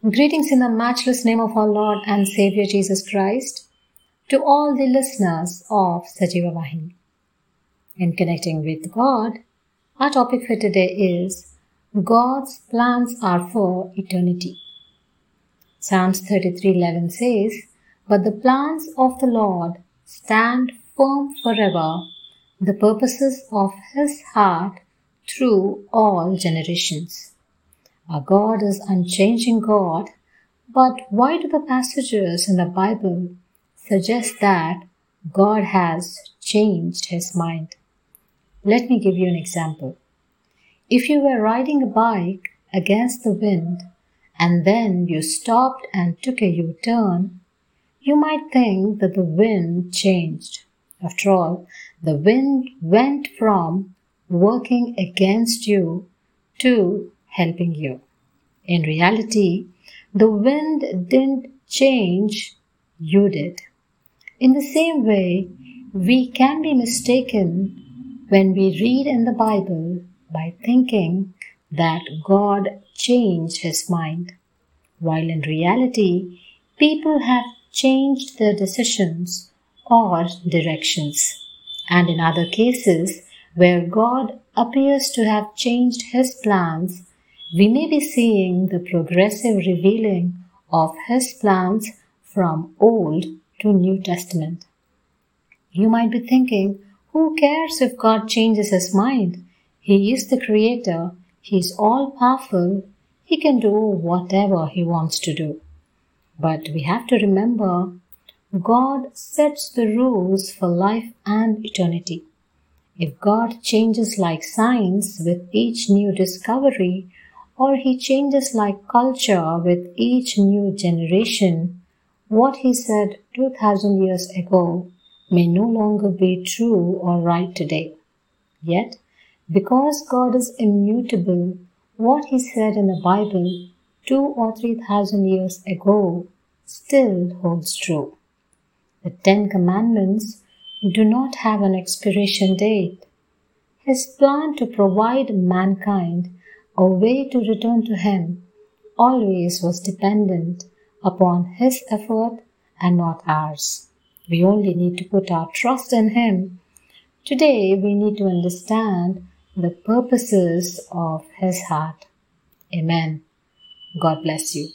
Greetings in the matchless name of our Lord and Savior Jesus Christ to all the listeners of Sajeeva Vahini. In connecting with God, our topic for today is God's plans are for eternity. Psalms 33:11 says, "But the plans of the Lord stand firm forever, the purposes of his heart through all generations." Our God is unchanging God, but why do the passages in the Bible suggest that God has changed his mind? Let me give you an example. If you were riding a bike against the wind and then you stopped and took a U turn, you might think that the wind changed. After all, the wind went from working against you to helping you. In reality, the wind didn't change, you did. In the same way, we can be mistaken when we read in the Bible by thinking that God changed his mind, while in reality, people have changed their decisions or directions. And in other cases, where God appears to have changed his plans, we may be seeing the progressive revealing of his plans from Old to New Testament. You might be thinking, who cares if God changes his mind? He is the creator, he is all powerful, he can do whatever he wants to do. But we have to remember God sets the rules for life and eternity. If God changes like science with each new discovery, or he changes like culture with each new generation, what he said 2000 years ago may no longer be true or right today. Yet, because God is immutable, what he said in the Bible two or three thousand years ago still holds true. The Ten Commandments do not have an expiration date. His plan to provide mankind a way to return to Him always was dependent upon His effort and not ours. We only need to put our trust in Him. Today, we need to understand the purposes of His heart. Amen. God bless you.